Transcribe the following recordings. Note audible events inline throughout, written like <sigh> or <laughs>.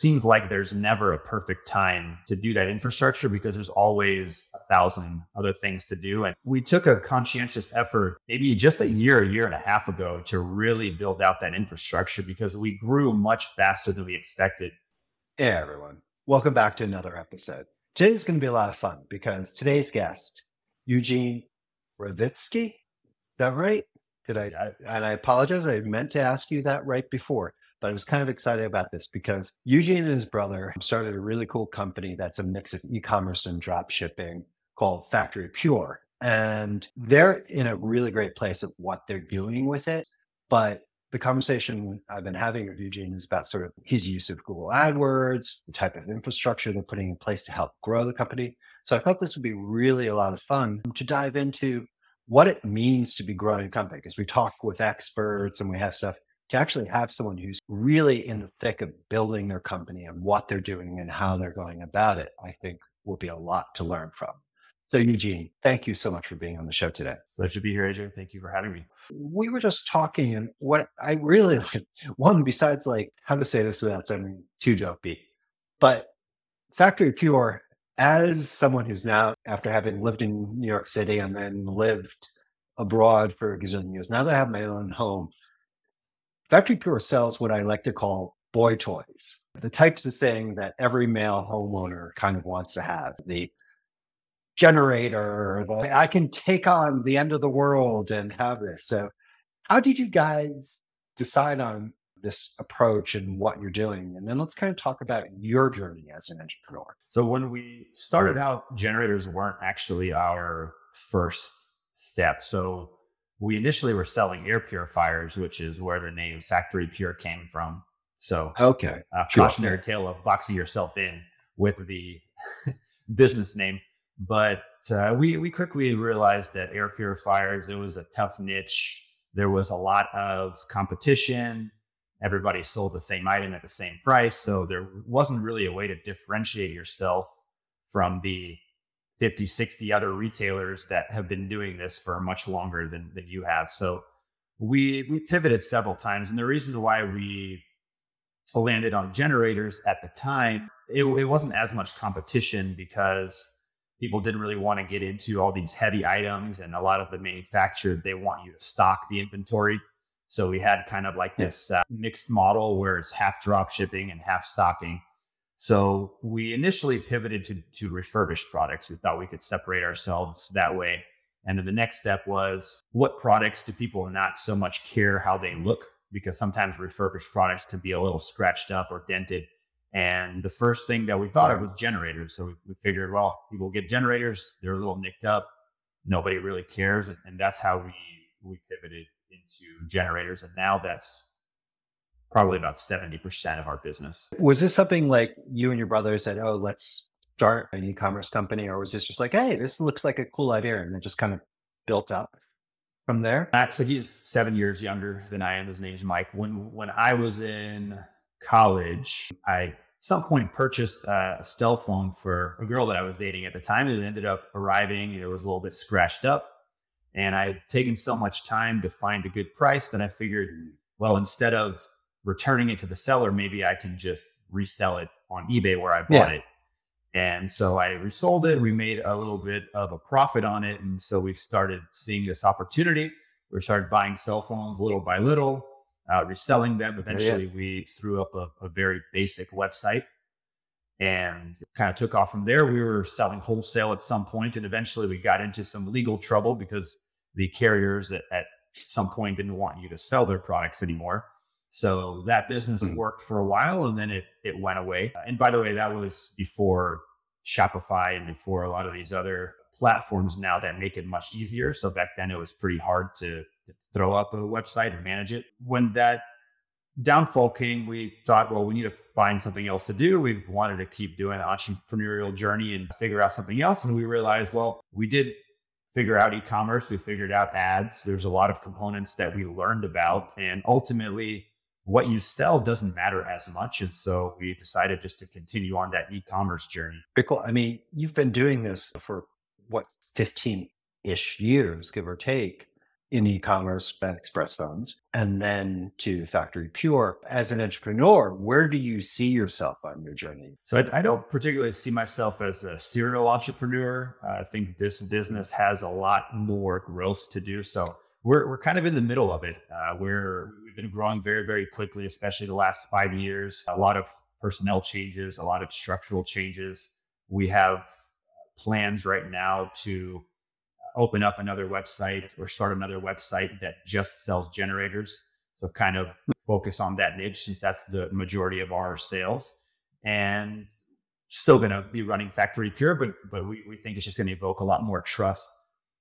seems like there's never a perfect time to do that infrastructure because there's always a thousand other things to do. And we took a conscientious effort maybe just a year, a year and a half ago to really build out that infrastructure because we grew much faster than we expected. Hey, everyone. Welcome back to another episode. Today's going to be a lot of fun because today's guest, Eugene Ravitsky, is that right? Did I? And I apologize. I meant to ask you that right before, but I was kind of excited about this because Eugene and his brother started a really cool company that's a mix of e-commerce and drop shipping called Factory Pure. And they're in a really great place of what they're doing with it. But the conversation I've been having with Eugene is about sort of his use of Google AdWords, the type of infrastructure they're putting in place to help grow the company. So I thought this would be really a lot of fun to dive into what it means to be growing a company because we talk with experts and we have stuff to actually have someone who's really in the thick of building their company and what they're doing and how they're going about it, I think will be a lot to learn from. So, Eugene, thank you so much for being on the show today. Pleasure to be here, AJ. Thank you for having me. We were just talking, and what I really <laughs> one besides like how to say this without sounding too dopey, but Factory Pure, as someone who's now after having lived in New York City and then lived abroad for a gazillion years, now that I have my own home, Factory Pure sells what I like to call boy toys, the types of thing that every male homeowner kind of wants to have. The generator, the, I can take on the end of the world and have this. So, how did you guys decide on this approach and what you're doing? And then let's kind of talk about your journey as an entrepreneur. So, when we started out, generators weren't actually our first step. So, we initially were selling air purifiers, which is where the name Factory Pure came from. So, Okay. a Sure. cautionary tale of boxing yourself in with the <laughs> business name. But uh, we we quickly realized that air purifiers it was a tough niche. There was a lot of competition. Everybody sold the same item at the same price, so there wasn't really a way to differentiate yourself from the 50, 60 other retailers that have been doing this for much longer than, than you have. So we we pivoted several times, and the reason why we landed on generators at the time, it, it wasn't as much competition because people didn't really want to get into all these heavy items and a lot of the manufacturers they want you to stock the inventory. So we had kind of like this uh, mixed model where it's half drop shipping and half stocking so we initially pivoted to, to refurbished products we thought we could separate ourselves that way and then the next step was what products do people not so much care how they look because sometimes refurbished products can be a little scratched up or dented and the first thing that we thought of was generators. So we, we figured, well, people get generators, they're a little nicked up, nobody really cares. And, and that's how we, we pivoted into generators. And now that's probably about 70% of our business. Was this something like you and your brother said, "Oh, let's start an e-commerce company," or was this just like, "Hey, this looks like a cool idea," and it just kind of built up from there? Max, so he's seven years younger than I am. His name's Mike. When, when I was in college, I at some point purchased a cell phone for a girl that I was dating at the time. and It ended up arriving. It was a little bit scratched up. And I had taken so much time to find a good price that I figured, well, instead of returning it to the seller, maybe I can just resell it on eBay where I bought Yeah. it. And so I resold it. We made a little bit of a profit on it. And so we started seeing this opportunity. We started buying cell phones little by little, uh, reselling them. Eventually, we threw up a, a very basic website and kind of took off from there. We were selling wholesale at some point, and eventually we got into some legal trouble because the carriers at, at some point didn't want you to sell their products anymore. So that business Mhm. worked for a while, and then it it went away. And by the way, that was before Shopify and before a lot of these other platforms now that make it much easier. So back then it was pretty hard to, to throw up a website and manage it. When that downfall came, we thought, well, we need to find something else to do. We wanted to keep doing the entrepreneurial journey and figure out something else. And we realized, well, we did figure out e-commerce. We figured out ads. There's a lot of components that we learned about. And ultimately, what you sell doesn't matter as much. And so we decided just to continue on that e-commerce journey. Very cool. I mean, you've been doing this for what, 15 ish years, give or take. in e-commerce express phones and then to factory pure as an entrepreneur where do you see yourself on your journey so i, I don't particularly see myself as a serial entrepreneur uh, i think this business has a lot more growth to do so we're, we're kind of in the middle of it uh, we're been growing very very quickly especially the last five years a lot of personnel changes a lot of structural changes we have plans right now to open up another website or start another website that just sells generators. So kind of focus on that niche since that's the majority of our sales. And still going to be running factory pure, but but we, we think it's just going to evoke a lot more trust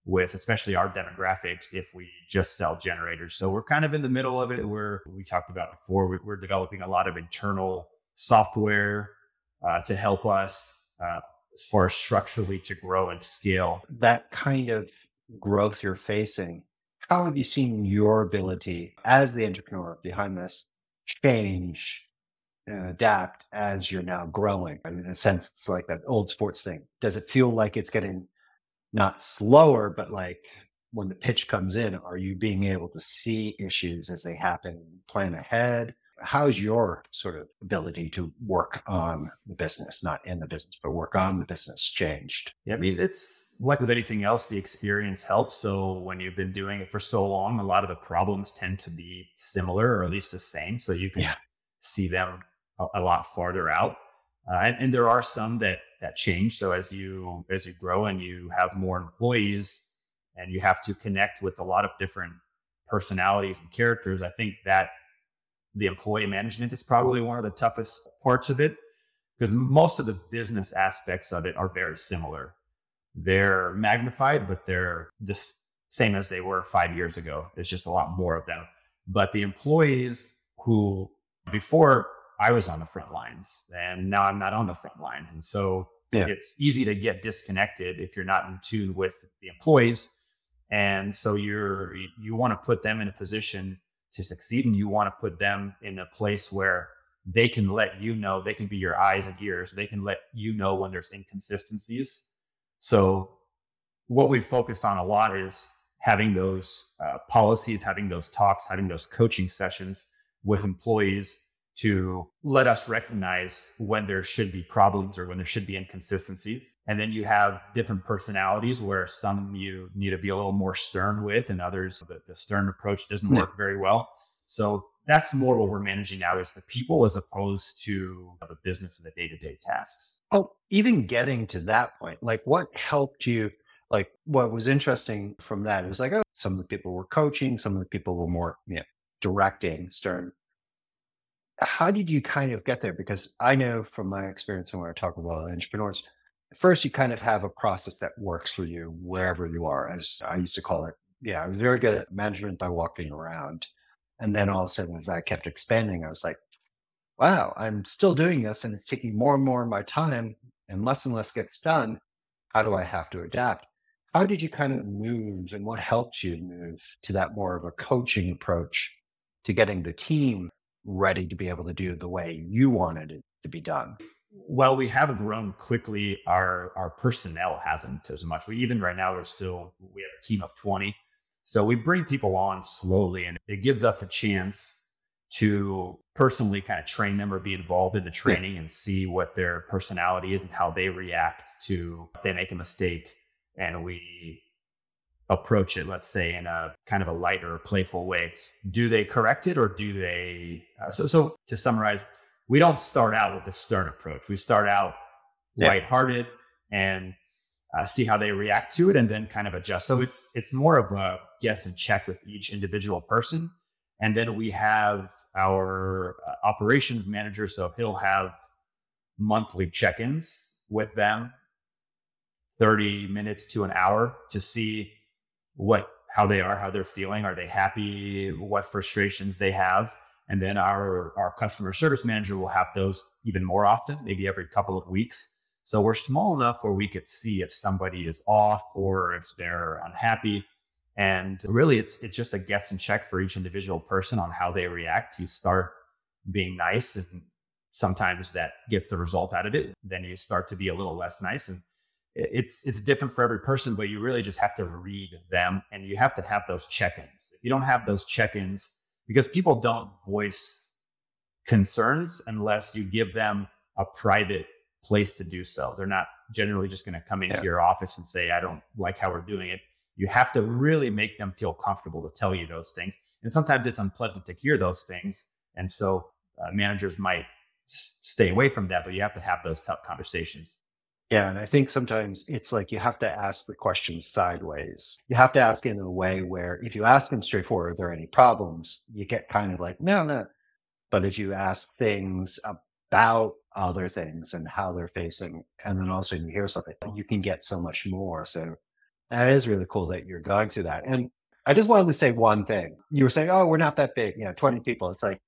with especially our demographics if we just sell generators. So we're kind of in the middle of it. We're we talked about before. We're developing a lot of internal software uh, to help us uh, as far as structurally to grow and scale. That kind of growth you're facing, how have you seen your ability as the entrepreneur behind this change and adapt as you're now growing? I mean, in a sense, it's like that old sports thing. Does it feel like it's getting not slower, but like when the pitch comes in, are you being able to see issues as they happen, plan ahead? how's your sort of ability to work on the business, not in the business, but work on the business changed? Yeah, I mean, it's like with anything else, the experience helps. So when you've been doing it for so long, a lot of the problems tend to be similar or at least the same. So you can yeah. see them a, a, lot farther out. Uh, and, and there are some that that change. So as you as you grow and you have more employees and you have to connect with a lot of different personalities and characters, I think that the employee management is probably one of the toughest parts of it because most of the business aspects of it are very similar. They're magnified, but they're the same as they were five years ago. There's just a lot more of them. But the employees who before I was on the front lines and now I'm not on the front lines. And so yeah. it's easy to get disconnected if you're not in tune with the employees. And so you're, you want to put them in a position to succeed and you want to put them in a place where they can let you know they can be your eyes and ears they can let you know when there's inconsistencies so what we've focused on a lot is having those uh, policies having those talks having those coaching sessions with employees to let us recognize when there should be problems or when there should be inconsistencies. And then you have different personalities where some you need to be a little more stern with, and others the, the stern approach doesn't work very well. So that's more what we're managing now is the people as opposed to the business and the day to day tasks. Oh, even getting to that point, like what helped you? Like what was interesting from that is like, oh, some of the people were coaching, some of the people were more, you know, directing, stern how did you kind of get there? Because I know from my experience and when I talk about entrepreneurs, first you kind of have a process that works for you wherever you are, as I used to call it. Yeah, I was very good at management by walking around. And then all of a sudden, as I kept expanding, I was like, wow, I'm still doing this and it's taking more and more of my time and less and less gets done. How do I have to adapt? How did you kind of move and what helped you move to that more of a coaching approach to getting the team ready to be able to do the way you wanted it to be done? Well, we have grown quickly. Our our personnel hasn't as much. We even right now we're still we have a team of 20. So we bring people on slowly and it gives us a chance to personally kind of train them or be involved in the training and see what their personality is and how they react to if they make a mistake. And we approach it, let's say, in a kind of a lighter, playful way. Do they correct it or do they? Uh, so, so to summarize, we don't start out with a stern approach. We start out yeah. lighthearted and uh, see how they react to it, and then kind of adjust. So it's it's more of a guess and check with each individual person, and then we have our uh, operations manager. So he'll have monthly check-ins with them 30 minutes to an hour to see what how they are, how they're feeling, are they happy, what frustrations they have. And then our our customer service manager will have those even more often, maybe every couple of weeks. So we're small enough where we could see if somebody is off or if they're unhappy. And really it's it's just a guess and check for each individual person on how they react. You start being nice and sometimes that gets the result out of it. Then you start to be a little less nice and it's it's different for every person, but you really just have to read them and you have to have those check-ins. If you don't have those check-ins, because people don't voice concerns unless you give them a private place to do so. They're not generally just going to come into yeah. your office and say, I don't like how we're doing it. You have to really make them feel comfortable to tell you those things. And sometimes it's unpleasant to hear those things. And so uh, managers might s- stay away from that, but you have to have those tough conversations. Yeah. And I think sometimes it's like you have to ask the question sideways. You have to ask in a way where if you ask them straightforward, are there any problems? You get kind of like, no, no. But if you ask things about other things and how they're facing, and then all of a sudden you hear something, you can get so much more. So that is really cool that you're going through that. And I just wanted to say one thing. You were saying, oh, we're not that big, you know, 20 people. It's like,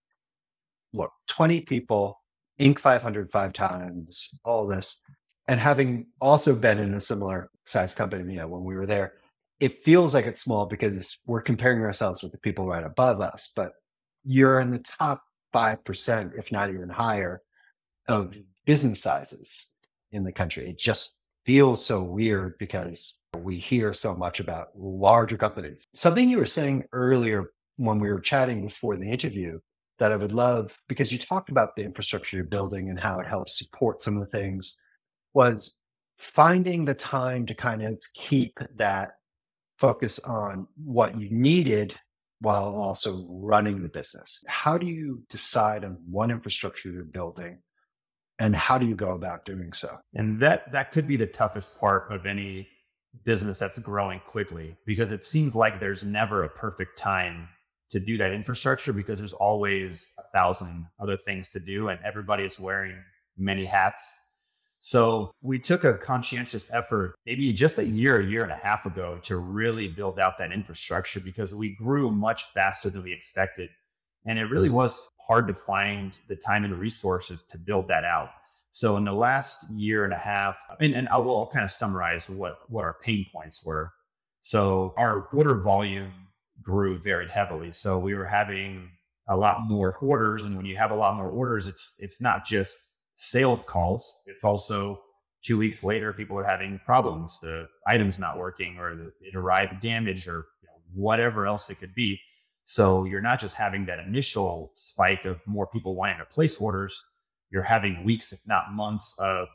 look, 20 people, Inc. 500 five times, all this and having also been in a similar size company, you know, when we were there, it feels like it's small because we're comparing ourselves with the people right above us, but you're in the top 5%, if not even higher, of mm-hmm. business sizes in the country. It just feels so weird because we hear so much about larger companies. Something you were saying earlier when we were chatting before the interview that I would love, because you talked about the infrastructure you're building and how it helps support some of the things was finding the time to kind of keep that focus on what you needed while also running the business. How do you decide on what infrastructure you're building and how do you go about doing so? And that that could be the toughest part of any business that's growing quickly because it seems like there's never a perfect time to do that infrastructure because there's always a thousand other things to do and everybody is wearing many hats so we took a conscientious effort, maybe just a year, a year and a half ago, to really build out that infrastructure because we grew much faster than we expected. And it really was hard to find the time and resources to build that out. So in the last year and a half, and, and I will kind of summarize what, what our pain points were. So our order volume grew very heavily. So we were having a lot more orders. And when you have a lot more orders, it's it's not just sales calls. It's also two weeks later, people are having problems, the item's not working, or it arrived damaged, or you know, whatever else it could be. So you're not just having that initial spike of more people wanting to place orders, you're having weeks, if not months, of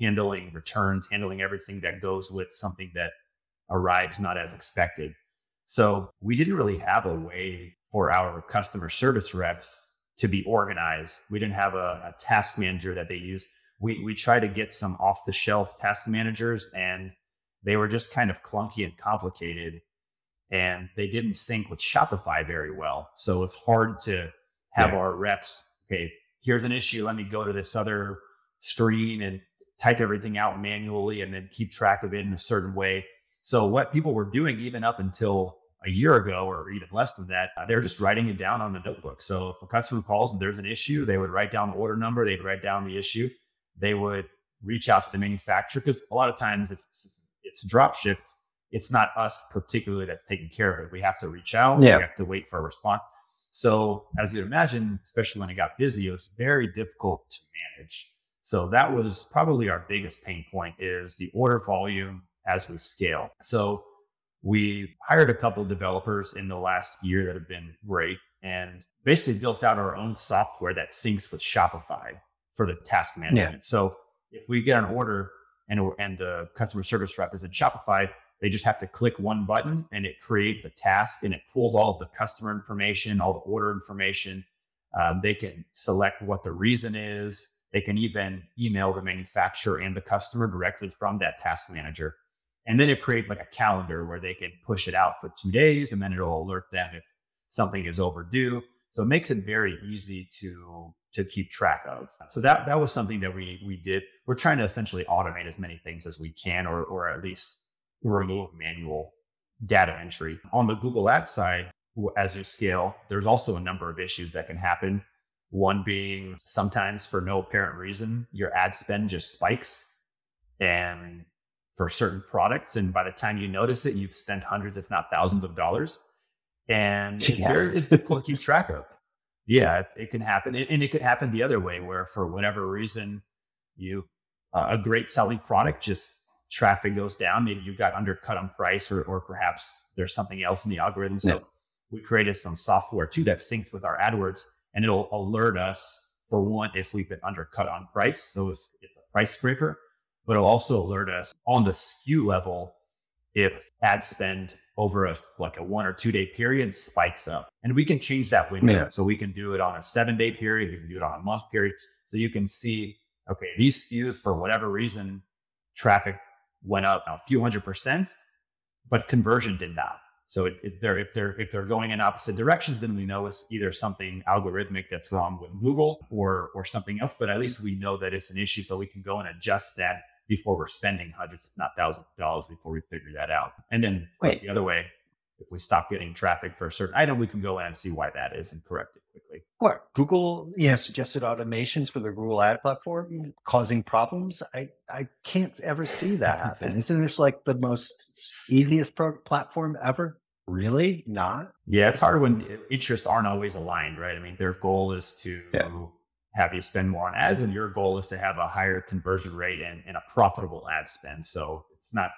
handling returns, handling everything that goes with something that arrives not as expected. So we didn't really have a way for our customer service reps to be organized. We didn't have a, a task manager that they used. We we tried to get some off the shelf task managers, and they were just kind of clunky and complicated, and they didn't sync with Shopify very well. So it's hard to have yeah. our reps. Okay, here's an issue. Let me go to this other screen and type everything out manually, and then keep track of it in a certain way. So what people were doing, even up until a year ago or even less than that, uh, they're just writing it down on the notebook. So if a customer calls and there's an issue, they would write down the order number, they'd write down the issue, they would reach out to the manufacturer because a lot of times it's it's drop shipped. It's not us particularly that's taking care of it. We have to reach out. Yeah. We have to wait for a response. So as you'd imagine, especially when it got busy, it was very difficult to manage. So that was probably our biggest pain point is the order volume as we scale. So we hired a couple of developers in the last year that have been great and basically built out our own software that syncs with Shopify for the task management. Yeah. So if we get an order and, and the customer service rep is in Shopify, they just have to click one button and it creates a task and it pulls all of the customer information, all the order information. Um, they can select what the reason is. They can even email the manufacturer and the customer directly from that task manager. And then it creates like a calendar where they can push it out for two days and then it'll alert them if something is overdue. So it makes it very easy to to keep track of. So that that was something that we we did. We're trying to essentially automate as many things as we can or or at least remove manual data entry. On the Google Ads side, as you scale, there's also a number of issues that can happen. One being sometimes for no apparent reason, your ad spend just spikes and for certain products. And by the time you notice it, you've spent hundreds, if not thousands of dollars. And it's very difficult to keep <laughs> track of. Yeah, it, it can happen. It, and it could happen the other way where for whatever reason, you, uh, a great selling product just traffic goes down, maybe you got undercut on price or, or perhaps there's something else in the algorithm. So we created some software too that syncs with our AdWords and it'll alert us for one if we've been undercut on price. So it's, it's a price scraper, but it'll also alert us on the SKU level if ad spend over a like a one or two day period spikes up. And we can change that window. Yeah. So we can do it on a seven day period, we can do it on a month period. So you can see, okay, these SKUs for whatever reason, traffic went up a few hundred percent, but conversion did not. So it, it, they're, if they're if they're going in opposite directions, then we know it's either something algorithmic that's wrong with Google or or something else. But at least we know that it's an issue, so we can go and adjust that before we're spending hundreds, if not thousands of dollars before we figure that out. And then Wait. the other way, if we stop getting traffic for a certain item, we can go in and see why that is and correct it quickly. What Google, yeah, suggested automations for the Google ad platform causing problems. I I can't ever see that <laughs> happen. Isn't this like the most easiest pro- platform ever? Really? Not? Yeah, it's hard when interests aren't always aligned, right? I mean, their goal is to yeah. Have you spend more on ads, and your goal is to have a higher conversion rate and, and a profitable ad spend. So it's not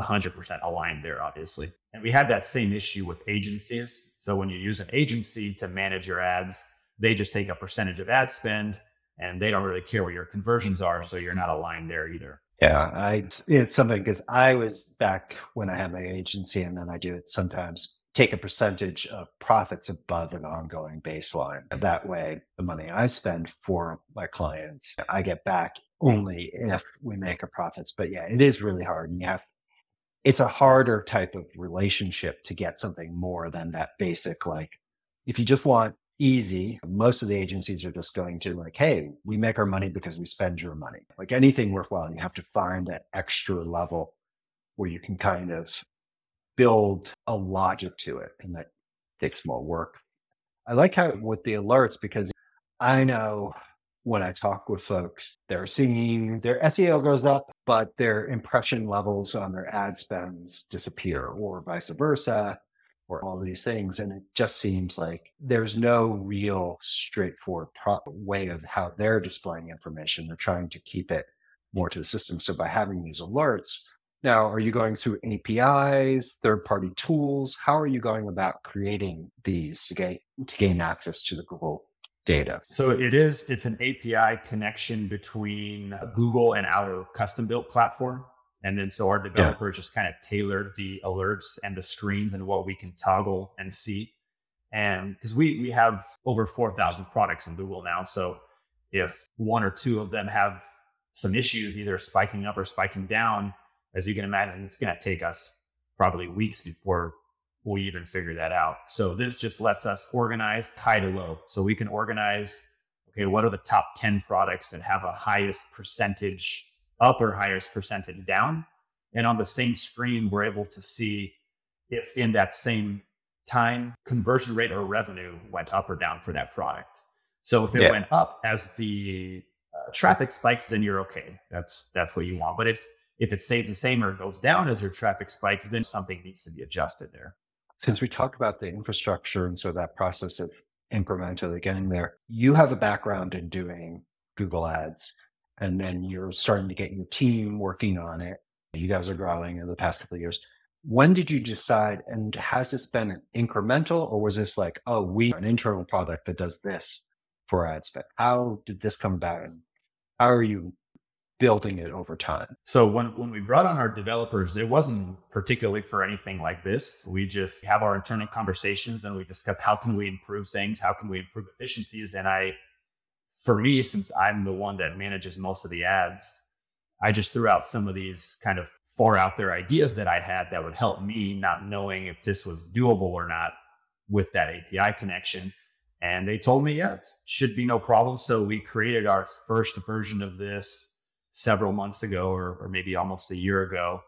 100% aligned there, obviously. And we had that same issue with agencies. So when you use an agency to manage your ads, they just take a percentage of ad spend and they don't really care what your conversions are. So you're not aligned there either. Yeah, I it's something because I was back when I had my agency, and then I do it sometimes take a percentage of profits above an ongoing baseline. That way, the money I spend for my clients, I get back only if we make a profits. But yeah, it is really hard, and you have it's a harder type of relationship to get something more than that basic like if you just want easy most of the agencies are just going to like hey we make our money because we spend your money like anything worthwhile you have to find that extra level where you can kind of build a logic to it and that takes more work i like how with the alerts because i know when I talk with folks, they're seeing their SEO goes up, but their impression levels on their ad spends disappear, or vice versa, or all these things. And it just seems like there's no real straightforward pro- way of how they're displaying information. They're trying to keep it more to the system. So by having these alerts, now are you going through APIs, third party tools? How are you going about creating these to gain, to gain access to the Google data. So it is, it's an API connection between Google and our custom built platform. And then so our developers yeah. just kind of tailored the alerts and the screens and what we can toggle and see. And because we we have over 4,000 products in Google now. So if one or two of them have some issues, either spiking up or spiking down, as you can imagine, it's going to take us probably weeks before we even figure that out. So this just lets us organize high to low. So we can organize, okay, what are the top 10 products that have a highest percentage up or highest percentage down? And on the same screen, we're able to see if in that same time conversion rate or revenue went up or down for that product. So if it yeah. went up as the uh, traffic spikes, then you're okay. That's that's what you want. But if if it stays the same or goes down as your traffic spikes, then something needs to be adjusted there. Since we talked about the infrastructure and so that process of incrementally getting there, you have a background in doing Google Ads, and then you're starting to get your team working on it. You guys are growing in the past couple of years. When did you decide, and has this been incremental, or was this like, oh, we an internal product that does this for ad spend? How did this come about, and how are you building it over time. So when when we brought on our developers, it wasn't particularly for anything like this. We just have our internal conversations and we discuss how can we improve things, how can we improve efficiencies. And I, for me, since I'm the one that manages most of the ads, I just threw out some of these kind of far out there ideas that I had that would help me, not knowing if this was doable or not with that API connection. And they told me, yeah, it should be no problem. So we created our first version of this several months ago or, or maybe almost a year ago.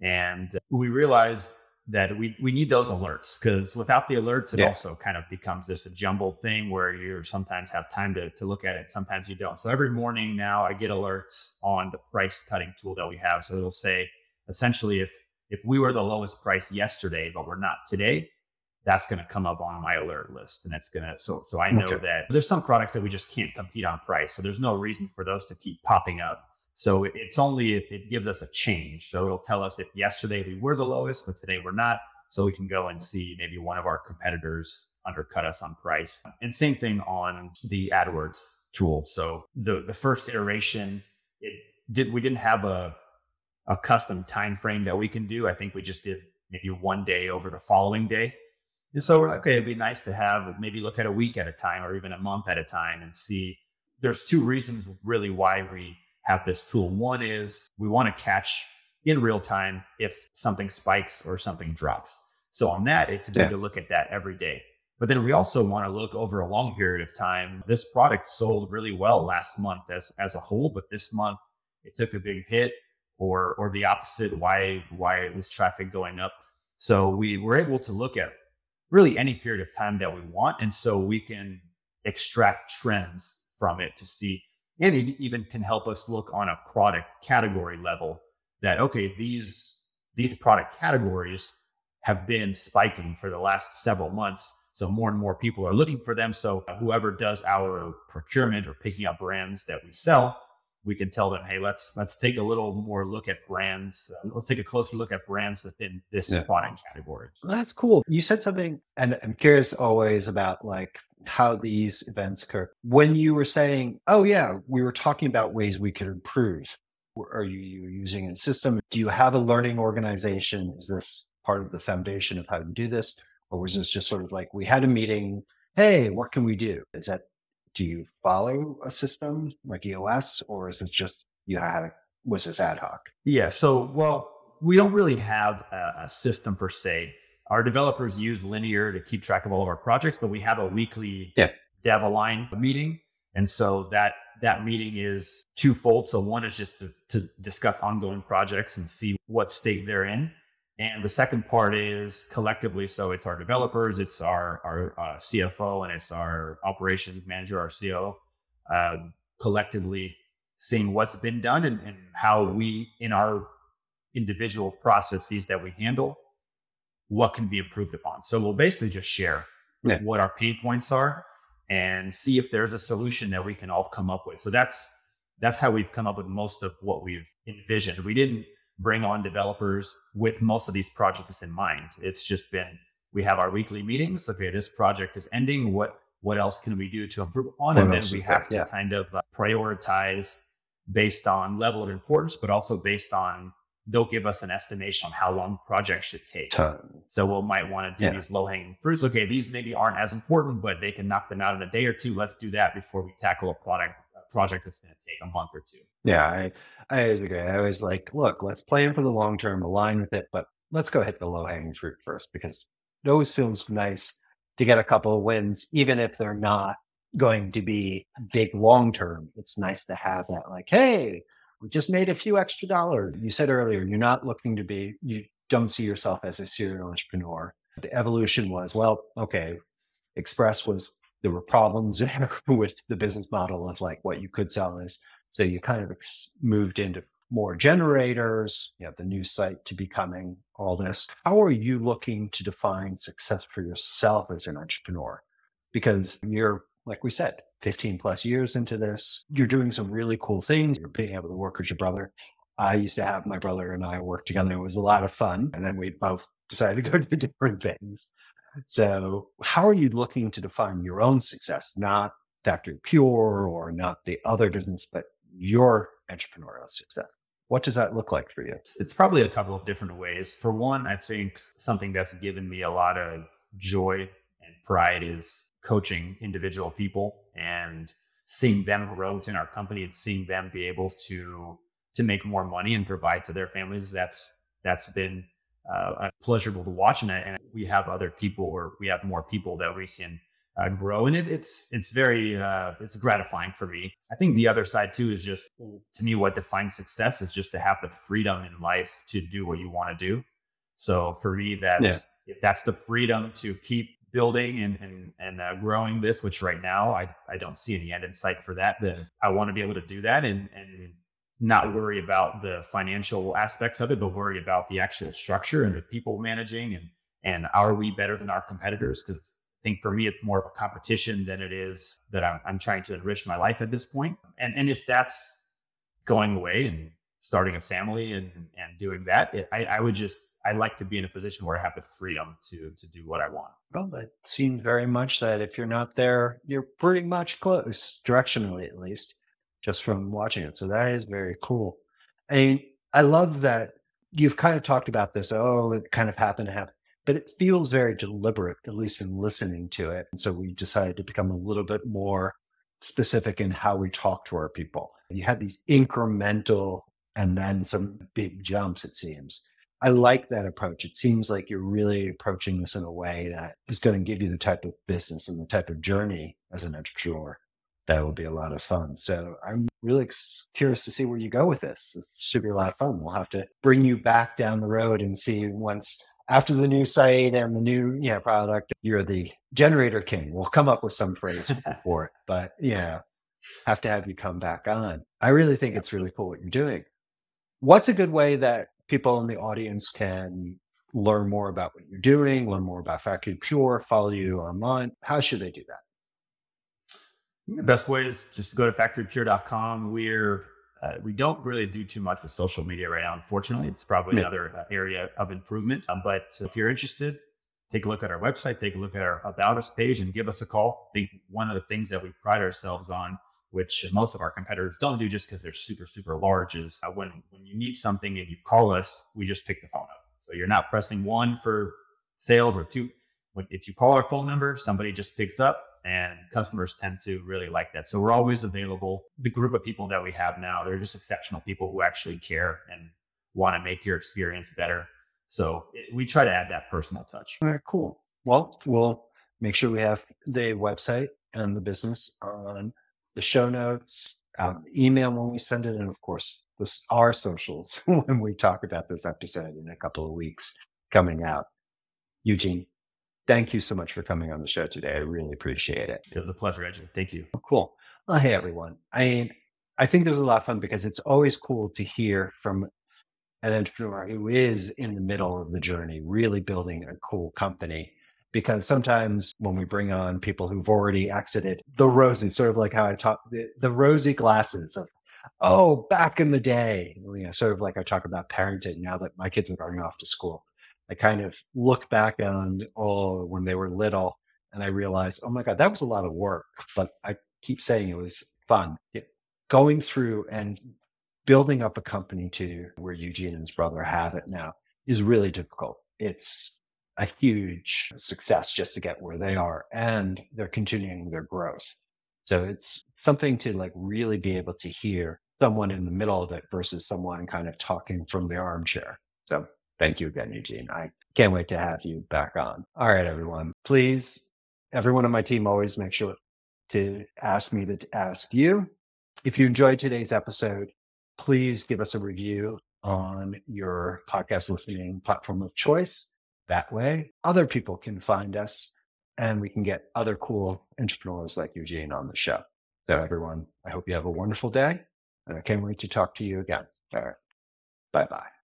And we realized that we, we need those alerts because without the alerts, it yeah. also kind of becomes this a jumbled thing where you sometimes have time to, to look at it. Sometimes you don't. So every morning now I get alerts on the price cutting tool that we have. So it'll say essentially if, if we were the lowest price yesterday, but we're not today, that's going to come up on my alert list and it's going to so so i know okay. that there's some products that we just can't compete on price so there's no reason for those to keep popping up. So it's only if it gives us a change. So it'll tell us if yesterday we were the lowest but today we're not so we can go and see maybe one of our competitors undercut us on price. And same thing on the adwords tool. So the the first iteration it did we didn't have a a custom time frame that we can do. I think we just did maybe one day over the following day and so we're like, okay, it'd be nice to have maybe look at a week at a time or even a month at a time and see. There's two reasons really why we have this tool. One is we want to catch in real time if something spikes or something drops. So on that, it's good yeah. to look at that every day. But then we also want to look over a long period of time. This product sold really well last month as as a whole, but this month it took a big hit, or or the opposite. Why why was traffic going up? So we were able to look at really any period of time that we want. And so we can extract trends from it to see, and it even can help us look on a product category level that, okay, these, these product categories have been spiking for the last several months. So more and more people are looking for them. So whoever does our procurement or picking up brands that we sell we can tell them, hey, let's let's take a little more look at brands. Uh, let's take a closer look at brands within this yeah. product category. That's cool. You said something, and I'm curious always about like how these events occur. When you were saying, oh yeah, we were talking about ways we could improve. Are you using a system? Do you have a learning organization? Is this part of the foundation of how to do this? Or was this just sort of like we had a meeting? Hey, what can we do? Is that do you follow a system like EOS, or is it just you have was this ad hoc? Yeah. So, well, we don't really have a, a system per se. Our developers use Linear to keep track of all of our projects, but we have a weekly yeah. dev align meeting, and so that that meeting is twofold. So one is just to, to discuss ongoing projects and see what state they're in. And the second part is collectively. So it's our developers, it's our, our uh, CFO, and it's our operations manager, our CO, uh, collectively seeing what's been done and, and, how we, in our individual processes that we handle, what can be improved upon. So we'll basically just share yeah. what our pain points are and see if there's a solution that we can all come up with. So that's that's how we've come up with most of what we've envisioned. We didn't bring on developers with most of these projects in mind. It's just been we have our weekly meetings. Okay, this project is ending. What what else can we do to improve on? What and then we have to yeah. kind of uh, prioritize based on level of importance, but also based on they'll give us an estimation on how long the project should take. Ton. So we might want to do yeah. these low hanging fruits. Okay, these maybe aren't as important, but they can knock them out in a day or two. Let's do that before we tackle a product project that's going to take a month or two. Yeah, I, I always agree. I always like, look, let's plan for the long term, align with it, but let's go hit the low hanging fruit first because it always feels nice to get a couple of wins, even if they're not going to be big long term. It's nice to have that, like, hey, we just made a few extra dollars. You said earlier, you're not looking to be, you don't see yourself as a serial entrepreneur. The evolution was, well, okay, Express was there were problems <laughs> with the business model of like what you could sell is. So you kind of ex- moved into more generators, you have the new site to becoming all this. How are you looking to define success for yourself as an entrepreneur? Because you're, like we said, 15 plus years into this, you're doing some really cool things. You're being able to work with your brother. I used to have my brother and I work together. It was a lot of fun. And then we both decided to go <laughs> do different things. So, how are you looking to define your own success? Not Factory Pure or not the other business, but your entrepreneurial success. What does that look like for you? It's probably a couple of different ways. For one, I think something that's given me a lot of joy and pride is coaching individual people and seeing them grow within our company and seeing them be able to to make more money and provide to their families. That's that's been uh, pleasurable to watch. And, and, we have other people, or we have more people that we can uh, grow. And it, it's it's very uh, it's gratifying for me. I think the other side too is just to me what defines success is just to have the freedom in life to do what you want to do. So for me, that's yeah. if that's the freedom to keep building and and, and uh, growing this, which right now I I don't see any end in sight for that. Then I want to be able to do that and and not worry about the financial aspects of it, but worry about the actual structure and the people managing and And are we better than our competitors? Because I think for me, it's more of a competition than it is that I'm, I'm trying to enrich my life at this point. And, and if that's going away and starting a family and, and doing that, it, I, I would just, I like to be in a position where I have the freedom to, to do what I want. Well, it seems very much that if you're not there, you're pretty much close, directionally at least, just from watching it. So that is very cool. And I love that you've kind of talked about this. Oh, it kind of happened to happen but it feels very deliberate, at least in listening to it. And so we decided to become a little bit more specific in how we talk to our people. You had these incremental and then some big jumps, it seems. I like that approach. It seems like you're really approaching this in a way that is going to give you the type of business and the type of journey as an entrepreneur that will be a lot of fun. So I'm really curious to see where you go with this. This should be a lot of fun. We'll have to bring you back down the road and see once after the new site and the new yeah product, you're the generator king. We'll come up with some phrase <laughs> for it, but yeah, have to have you come back on. I really think it's really cool what you're doing. What's a good way that people in the audience can learn more about what you're doing, learn more about Factory Pure, follow you online? How should they do that? The best way is just to go to factorypure.com. We're uh, we don't really do too much with social media right now. Unfortunately, it's probably yeah. another uh, area of improvement. Um, but if you're interested, take a look at our website, take a look at our About Us page, and give us a call. I think one of the things that we pride ourselves on, which most of our competitors don't do just because they're super, super large, is uh, when, when you need something and you call us, we just pick the phone up. So you're not pressing one for sales or two. If you call our phone number, somebody just picks up and customers tend to really like that. So we're always available. The group of people that we have now, they're just exceptional people who actually care and want to make your experience better. So it, we try to add that personal touch. All right, cool. Well, we'll make sure we have the website and the business on the show notes, um, email when we send it, and of course, this, our socials <laughs> when we talk about this episode in a couple of weeks coming out. Eugene, Thank you so much for coming on the show today. I really appreciate it. It was a pleasure, AJ. Thank you. Oh, cool. Well, hey, everyone. I mean, I think there's a lot of fun because it's always cool to hear from an entrepreneur who is in the middle of the journey, really building a cool company. Because sometimes when we bring on people who've already exited the rosy, sort of like how I talk, the, the rosy glasses of, oh, back in the day, you know, sort of like I talk about parenting now that my kids are going off to school I kind of look back on oh when they were little and I realized, oh my God, that was a lot of work. But I keep saying it was fun. It, going through and building up a company to where Eugene and his brother have it now is really difficult. It's a huge success just to get where they are and they're continuing their growth. So it's something to like really be able to hear someone in the middle of it versus someone kind of talking from the armchair. So Thank you again, Eugene. I can't wait to have you back on. All right, everyone. Please, everyone on my team always make sure to ask me to ask you. If you enjoyed today's episode, please give us a review on your podcast listening platform of choice. That way, other people can find us and we can get other cool entrepreneurs like Eugene on the show. So, everyone, I hope you have a wonderful day. And I can't wait to talk to you again. All right. Bye bye.